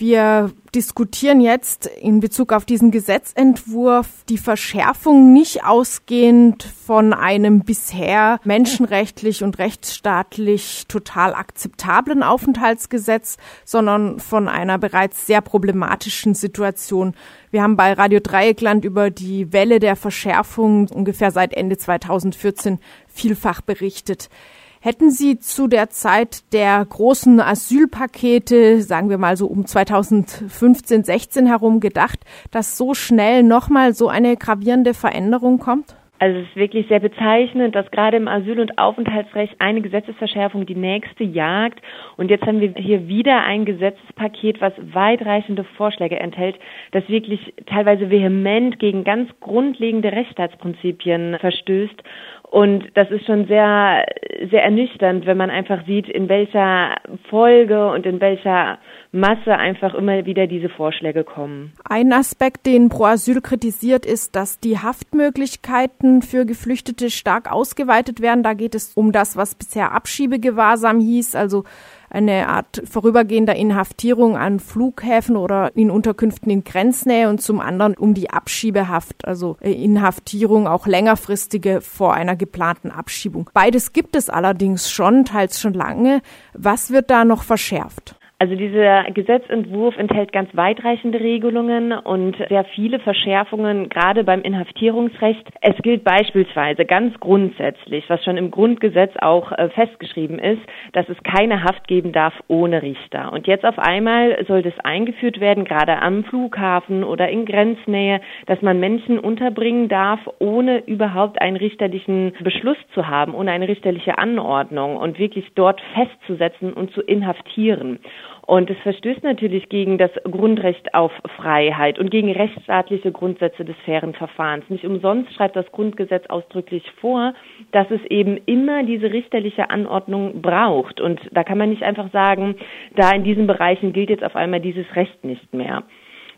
Wir diskutieren jetzt in Bezug auf diesen Gesetzentwurf die Verschärfung nicht ausgehend von einem bisher menschenrechtlich und rechtsstaatlich total akzeptablen Aufenthaltsgesetz, sondern von einer bereits sehr problematischen Situation. Wir haben bei Radio Dreieckland über die Welle der Verschärfung ungefähr seit Ende 2014 vielfach berichtet. Hätten Sie zu der Zeit der großen Asylpakete, sagen wir mal so um 2015, 16 herum gedacht, dass so schnell nochmal so eine gravierende Veränderung kommt? Also es ist wirklich sehr bezeichnend, dass gerade im Asyl- und Aufenthaltsrecht eine Gesetzesverschärfung die nächste jagt. Und jetzt haben wir hier wieder ein Gesetzespaket, was weitreichende Vorschläge enthält, das wirklich teilweise vehement gegen ganz grundlegende Rechtsstaatsprinzipien verstößt. Und das ist schon sehr, sehr ernüchternd, wenn man einfach sieht, in welcher Folge und in welcher Masse einfach immer wieder diese Vorschläge kommen. Ein Aspekt, den Pro Asyl kritisiert, ist, dass die Haftmöglichkeiten für Geflüchtete stark ausgeweitet werden. Da geht es um das, was bisher Abschiebegewahrsam hieß, also eine Art vorübergehender Inhaftierung an Flughäfen oder in Unterkünften in Grenznähe und zum anderen um die Abschiebehaft, also äh, Inhaftierung auch längerfristige vor einer geplanten Abschiebung. Beides gibt es allerdings schon, teils schon lange. Was wird da noch verschärft? Also dieser Gesetzentwurf enthält ganz weitreichende Regelungen und sehr viele Verschärfungen, gerade beim Inhaftierungsrecht. Es gilt beispielsweise ganz grundsätzlich, was schon im Grundgesetz auch äh, festgeschrieben ist, dass es keine Haft geben darf ohne Richter. Und jetzt auf einmal soll das eingeführt werden, gerade am Flughafen oder in Grenznähe, dass man Menschen unterbringen darf, ohne überhaupt einen richterlichen Beschluss zu haben, ohne eine richterliche Anordnung und wirklich dort festzusetzen und zu inhaftieren. Und es verstößt natürlich gegen das Grundrecht auf Freiheit und gegen rechtsstaatliche Grundsätze des fairen Verfahrens. Nicht umsonst schreibt das Grundgesetz ausdrücklich vor, dass es eben immer diese richterliche Anordnung braucht. Und da kann man nicht einfach sagen, da in diesen Bereichen gilt jetzt auf einmal dieses Recht nicht mehr.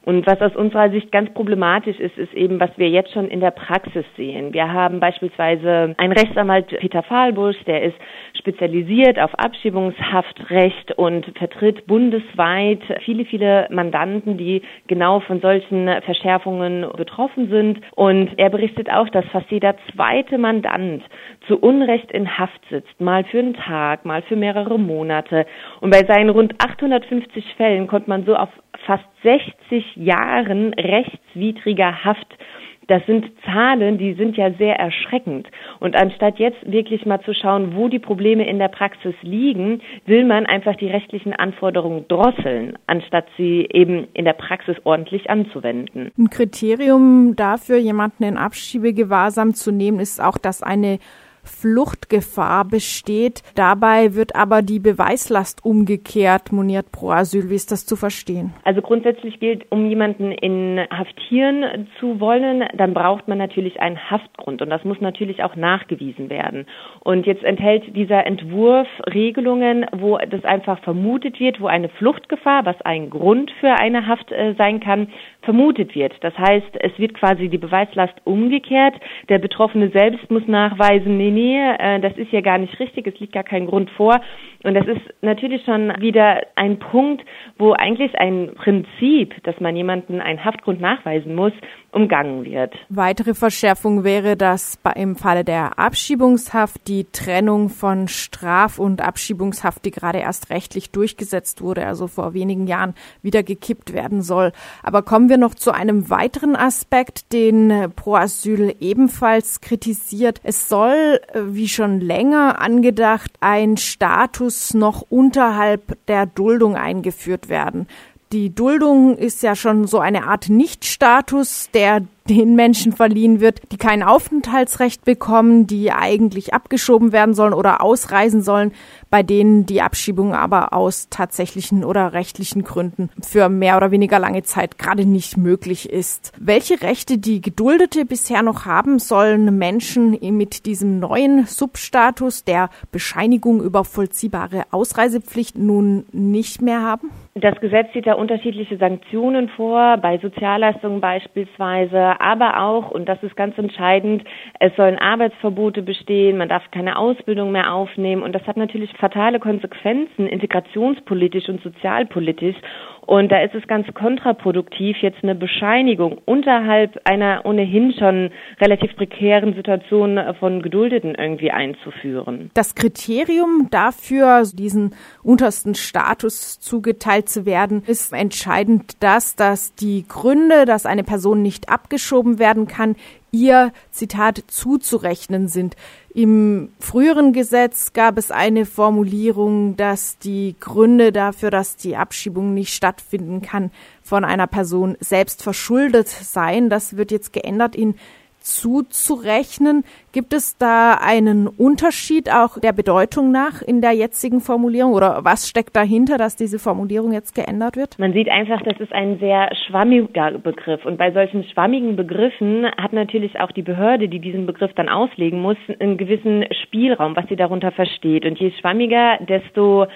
Und was aus unserer Sicht ganz problematisch ist, ist eben, was wir jetzt schon in der Praxis sehen. Wir haben beispielsweise einen Rechtsanwalt Peter Fahlbusch, der ist spezialisiert auf Abschiebungshaftrecht und vertritt bundesweit viele, viele Mandanten, die genau von solchen Verschärfungen betroffen sind. Und er berichtet auch, dass fast jeder zweite Mandant zu Unrecht in Haft sitzt, mal für einen Tag, mal für mehrere Monate. Und bei seinen rund 850 Fällen konnte man so auf fast 60 Jahren rechtswidriger Haft das sind Zahlen, die sind ja sehr erschreckend. Und anstatt jetzt wirklich mal zu schauen, wo die Probleme in der Praxis liegen, will man einfach die rechtlichen Anforderungen drosseln, anstatt sie eben in der Praxis ordentlich anzuwenden. Ein Kriterium dafür, jemanden in Abschiebegewahrsam zu nehmen, ist auch, dass eine Fluchtgefahr besteht. Dabei wird aber die Beweislast umgekehrt, moniert Pro Asyl. Wie ist das zu verstehen? Also grundsätzlich gilt, um jemanden inhaftieren zu wollen, dann braucht man natürlich einen Haftgrund und das muss natürlich auch nachgewiesen werden. Und jetzt enthält dieser Entwurf Regelungen, wo das einfach vermutet wird, wo eine Fluchtgefahr, was ein Grund für eine Haft äh, sein kann, vermutet wird. Das heißt, es wird quasi die Beweislast umgekehrt. Der Betroffene selbst muss nachweisen, nee, nee, äh, das ist ja gar nicht richtig, es liegt gar kein Grund vor. Und das ist natürlich schon wieder ein Punkt, wo eigentlich ein Prinzip, dass man jemanden einen Haftgrund nachweisen muss, umgangen wird. Weitere Verschärfung wäre, dass im Falle der Abschiebungshaft die Trennung von Straf- und Abschiebungshaft, die gerade erst rechtlich durchgesetzt wurde, also vor wenigen Jahren wieder gekippt werden soll. Aber kommen wir noch zu einem weiteren Aspekt, den Pro Asyl ebenfalls kritisiert. Es soll, wie schon länger angedacht, ein Status noch unterhalb der Duldung eingeführt werden. Die Duldung ist ja schon so eine Art Nichtstatus, der den Menschen verliehen wird, die kein Aufenthaltsrecht bekommen, die eigentlich abgeschoben werden sollen oder ausreisen sollen, bei denen die Abschiebung aber aus tatsächlichen oder rechtlichen Gründen für mehr oder weniger lange Zeit gerade nicht möglich ist. Welche Rechte die Geduldete bisher noch haben, sollen Menschen mit diesem neuen Substatus der Bescheinigung über vollziehbare Ausreisepflicht nun nicht mehr haben? Das Gesetz sieht da unterschiedliche Sanktionen vor, bei Sozialleistungen beispielsweise aber auch, und das ist ganz entscheidend, es sollen Arbeitsverbote bestehen, man darf keine Ausbildung mehr aufnehmen. Und das hat natürlich fatale Konsequenzen integrationspolitisch und sozialpolitisch Und da ist es ganz kontraproduktiv, jetzt eine Bescheinigung unterhalb einer ohnehin schon relativ prekären Situation von Geduldeten irgendwie einzuführen. Das Kriterium dafür, diesen untersten Status zugeteilt zu werden, ist entscheidend das, dass die Gründe, dass eine Person nicht abgeschoben werden kann, ihr, Zitat, zuzurechnen sind. Im früheren Gesetz gab es eine Formulierung, dass die Gründe dafür, dass die Abschiebung nicht stattfinden kann, von einer Person selbst verschuldet seien. Das wird jetzt geändert in zuzurechnen. Gibt es da einen Unterschied auch der Bedeutung nach in der jetzigen Formulierung oder was steckt dahinter, dass diese Formulierung jetzt geändert wird? Man sieht einfach, das ist ein sehr schwammiger Begriff und bei solchen schwammigen Begriffen hat natürlich auch die Behörde, die diesen Begriff dann auslegen muss, einen gewissen Spielraum, was sie darunter versteht. Und je schwammiger, desto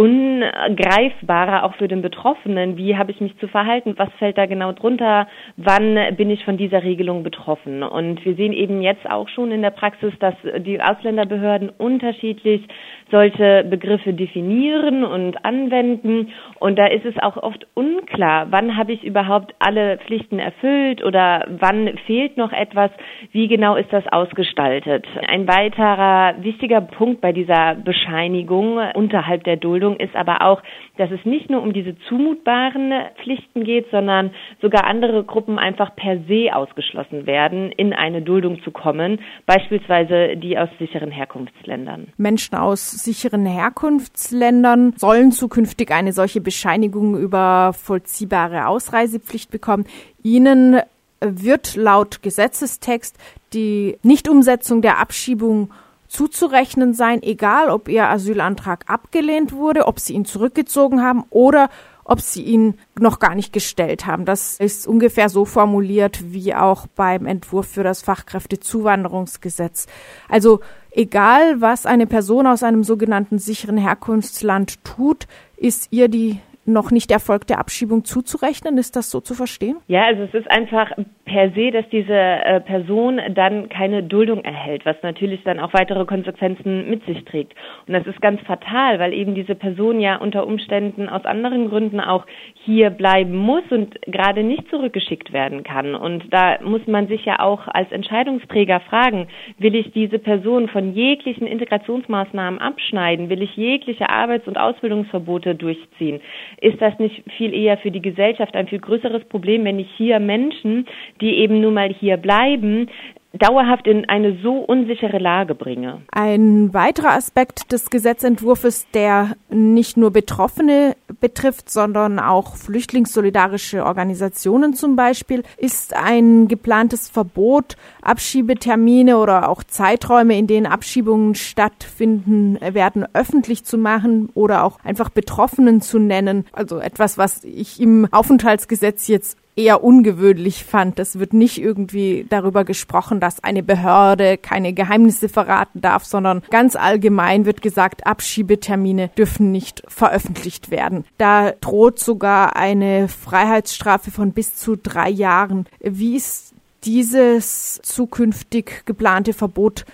ungreifbarer auch für den Betroffenen. Wie habe ich mich zu verhalten? Was fällt da genau drunter? Wann bin ich von dieser Regelung betroffen? Und wir sehen eben jetzt auch schon in der Praxis, dass die Ausländerbehörden unterschiedlich solche Begriffe definieren und anwenden. Und da ist es auch oft unklar, wann habe ich überhaupt alle Pflichten erfüllt oder wann fehlt noch etwas? Wie genau ist das ausgestaltet? Ein weiterer wichtiger Punkt bei dieser Bescheinigung unterhalb der Duldung ist aber auch, dass es nicht nur um diese zumutbaren Pflichten geht, sondern sogar andere Gruppen einfach per se ausgeschlossen werden, in eine Duldung zu kommen, beispielsweise die aus sicheren Herkunftsländern. Menschen aus sicheren Herkunftsländern sollen zukünftig eine solche Bescheinigung über vollziehbare Ausreisepflicht bekommen. Ihnen wird laut Gesetzestext die Nichtumsetzung der Abschiebung zuzurechnen sein, egal ob ihr Asylantrag abgelehnt wurde, ob sie ihn zurückgezogen haben oder ob sie ihn noch gar nicht gestellt haben. Das ist ungefähr so formuliert wie auch beim Entwurf für das Fachkräftezuwanderungsgesetz. Also egal, was eine Person aus einem sogenannten sicheren Herkunftsland tut, ist ihr die noch nicht erfolgte Abschiebung zuzurechnen? Ist das so zu verstehen? Ja, also es ist einfach per se, dass diese äh, Person dann keine Duldung erhält, was natürlich dann auch weitere Konsequenzen mit sich trägt. Und das ist ganz fatal, weil eben diese Person ja unter Umständen aus anderen Gründen auch hier bleiben muss und gerade nicht zurückgeschickt werden kann. Und da muss man sich ja auch als Entscheidungsträger fragen, will ich diese Person von jeglichen Integrationsmaßnahmen abschneiden? Will ich jegliche Arbeits- und Ausbildungsverbote durchziehen? Ist das nicht viel eher für die Gesellschaft ein viel größeres Problem, wenn ich hier Menschen, die eben nun mal hier bleiben, dauerhaft in eine so unsichere Lage bringe. Ein weiterer Aspekt des Gesetzentwurfs, der nicht nur Betroffene betrifft, sondern auch flüchtlingssolidarische Organisationen zum Beispiel, ist ein geplantes Verbot, Abschiebetermine oder auch Zeiträume, in denen Abschiebungen stattfinden werden, öffentlich zu machen oder auch einfach Betroffenen zu nennen. Also etwas, was ich im Aufenthaltsgesetz jetzt eher ungewöhnlich fand. Es wird nicht irgendwie darüber gesprochen, dass eine Behörde keine Geheimnisse verraten darf, sondern ganz allgemein wird gesagt, Abschiebetermine dürfen nicht veröffentlicht werden. Da droht sogar eine Freiheitsstrafe von bis zu drei Jahren. Wie ist dieses zukünftig geplante Verbot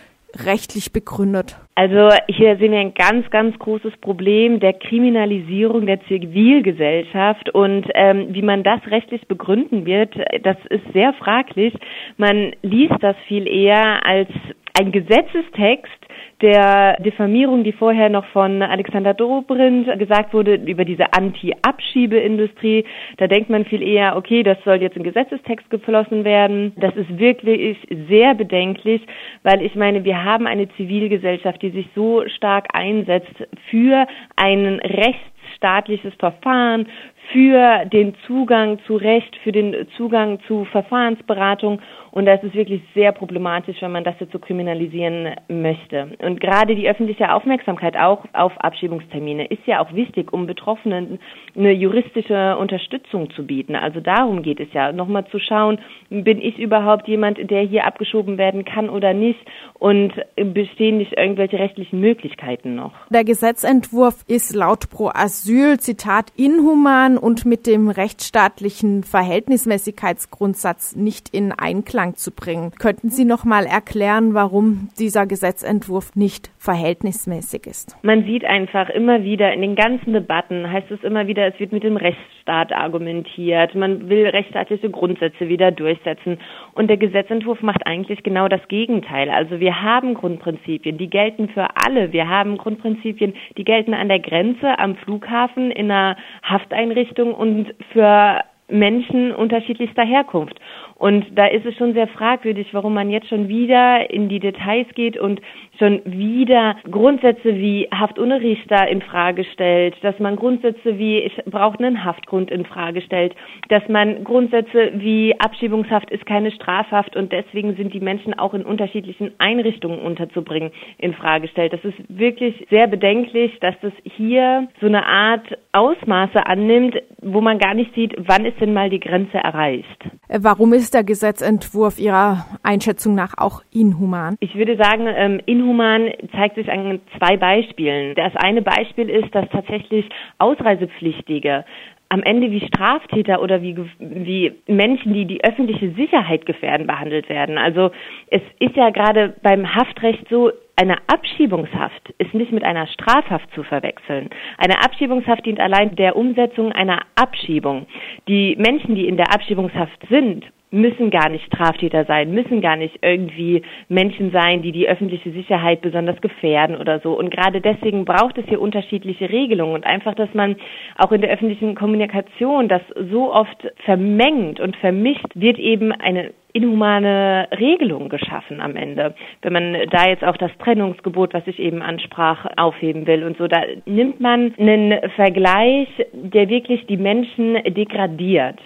rechtlich begründet? Also hier sehen wir ein ganz, ganz großes Problem der Kriminalisierung der Zivilgesellschaft und ähm, wie man das rechtlich begründen wird, das ist sehr fraglich. Man liest das viel eher als ein Gesetzestext, der Diffamierung, die vorher noch von Alexander Dobrindt gesagt wurde, über diese Anti-Abschiebeindustrie. Da denkt man viel eher, okay, das soll jetzt in Gesetzestext geflossen werden. Das ist wirklich sehr bedenklich, weil ich meine, wir haben eine Zivilgesellschaft, die sich so stark einsetzt für ein rechtsstaatliches Verfahren, für den Zugang zu Recht, für den Zugang zu Verfahrensberatung. Und das ist wirklich sehr problematisch, wenn man das jetzt so kriminalisieren möchte. Und gerade die öffentliche Aufmerksamkeit auch auf Abschiebungstermine ist ja auch wichtig, um Betroffenen eine juristische Unterstützung zu bieten. Also darum geht es ja, nochmal zu schauen, bin ich überhaupt jemand, der hier abgeschoben werden kann oder nicht? Und bestehen nicht irgendwelche rechtlichen Möglichkeiten noch? Der Gesetzentwurf ist laut Pro Asyl, Zitat, inhuman und mit dem rechtsstaatlichen Verhältnismäßigkeitsgrundsatz nicht in Einklang zu bringen. Könnten Sie noch mal erklären, warum dieser Gesetzentwurf nicht verhältnismäßig ist? Man sieht einfach immer wieder in den ganzen Debatten heißt es immer wieder, es wird mit dem Rechtsstaat argumentiert. Man will rechtsstaatliche Grundsätze wieder durchsetzen und der Gesetzentwurf macht eigentlich genau das Gegenteil. Also wir haben Grundprinzipien, die gelten für alle. Wir haben Grundprinzipien, die gelten an der Grenze, am Flughafen, in einer Hafteinrichtung und für Menschen unterschiedlichster Herkunft. Und da ist es schon sehr fragwürdig, warum man jetzt schon wieder in die Details geht und schon wieder Grundsätze wie Haft ohne Richter in Frage stellt, dass man Grundsätze wie ich brauche einen Haftgrund in Frage stellt, dass man Grundsätze wie Abschiebungshaft ist keine Strafhaft und deswegen sind die Menschen auch in unterschiedlichen Einrichtungen unterzubringen in Frage stellt. Das ist wirklich sehr bedenklich, dass das hier so eine Art Ausmaße annimmt, wo man gar nicht sieht, wann ist denn mal die Grenze erreicht. Warum ist der Gesetzentwurf Ihrer Einschätzung nach auch inhuman? Ich würde sagen, ähm, inhuman zeigt sich an zwei Beispielen. Das eine Beispiel ist, dass tatsächlich Ausreisepflichtige am Ende wie Straftäter oder wie, wie Menschen, die die öffentliche Sicherheit gefährden, behandelt werden. Also es ist ja gerade beim Haftrecht so, eine Abschiebungshaft ist nicht mit einer Strafhaft zu verwechseln. Eine Abschiebungshaft dient allein der Umsetzung einer Abschiebung. Die Menschen, die in der Abschiebungshaft sind, müssen gar nicht Straftäter sein, müssen gar nicht irgendwie Menschen sein, die die öffentliche Sicherheit besonders gefährden oder so. Und gerade deswegen braucht es hier unterschiedliche Regelungen und einfach, dass man auch in der öffentlichen Kommunikation das so oft vermengt und vermischt, wird eben eine inhumane Regelung geschaffen am Ende. Wenn man da jetzt auch das Trennungsgebot, was ich eben ansprach, aufheben will und so, da nimmt man einen Vergleich, der wirklich die Menschen degradiert.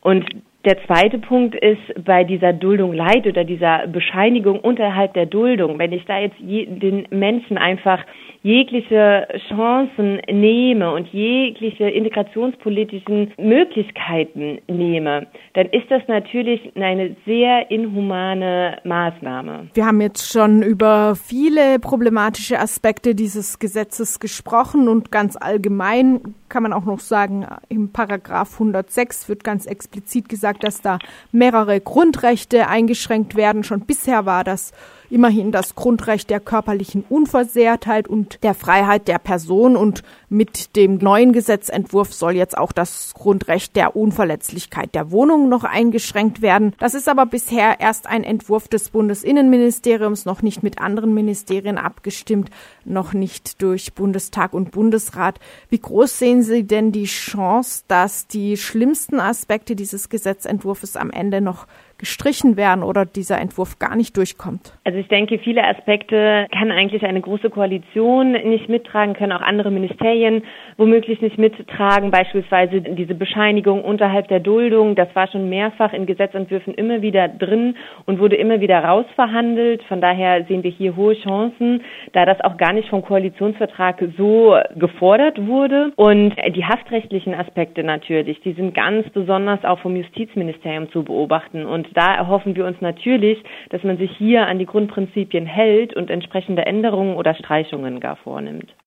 Und der zweite Punkt ist bei dieser Duldung Leid oder dieser Bescheinigung unterhalb der Duldung, wenn ich da jetzt je, den Menschen einfach jegliche Chancen nehme und jegliche integrationspolitischen Möglichkeiten nehme, dann ist das natürlich eine sehr inhumane Maßnahme. Wir haben jetzt schon über viele problematische Aspekte dieses Gesetzes gesprochen und ganz allgemein kann man auch noch sagen, im Paragraph 106 wird ganz explizit gesagt, dass da mehrere Grundrechte eingeschränkt werden. Schon bisher war das immerhin das Grundrecht der körperlichen Unversehrtheit und der Freiheit der Person und mit dem neuen Gesetzentwurf soll jetzt auch das Grundrecht der Unverletzlichkeit der Wohnung noch eingeschränkt werden. Das ist aber bisher erst ein Entwurf des Bundesinnenministeriums, noch nicht mit anderen Ministerien abgestimmt, noch nicht durch Bundestag und Bundesrat. Wie groß sehen Sie denn die Chance, dass die schlimmsten Aspekte dieses Gesetzentwurfs am Ende noch gestrichen werden oder dieser Entwurf gar nicht durchkommt? Also ich denke, viele Aspekte kann eigentlich eine große Koalition nicht mittragen, können auch andere Ministerien womöglich nicht mittragen, beispielsweise diese Bescheinigung unterhalb der Duldung, das war schon mehrfach in Gesetzentwürfen immer wieder drin und wurde immer wieder rausverhandelt. Von daher sehen wir hier hohe Chancen, da das auch gar nicht vom Koalitionsvertrag so gefordert wurde. Und die haftrechtlichen Aspekte natürlich, die sind ganz besonders auch vom Justizministerium zu beobachten und und da erhoffen wir uns natürlich, dass man sich hier an die Grundprinzipien hält und entsprechende Änderungen oder Streichungen gar vornimmt.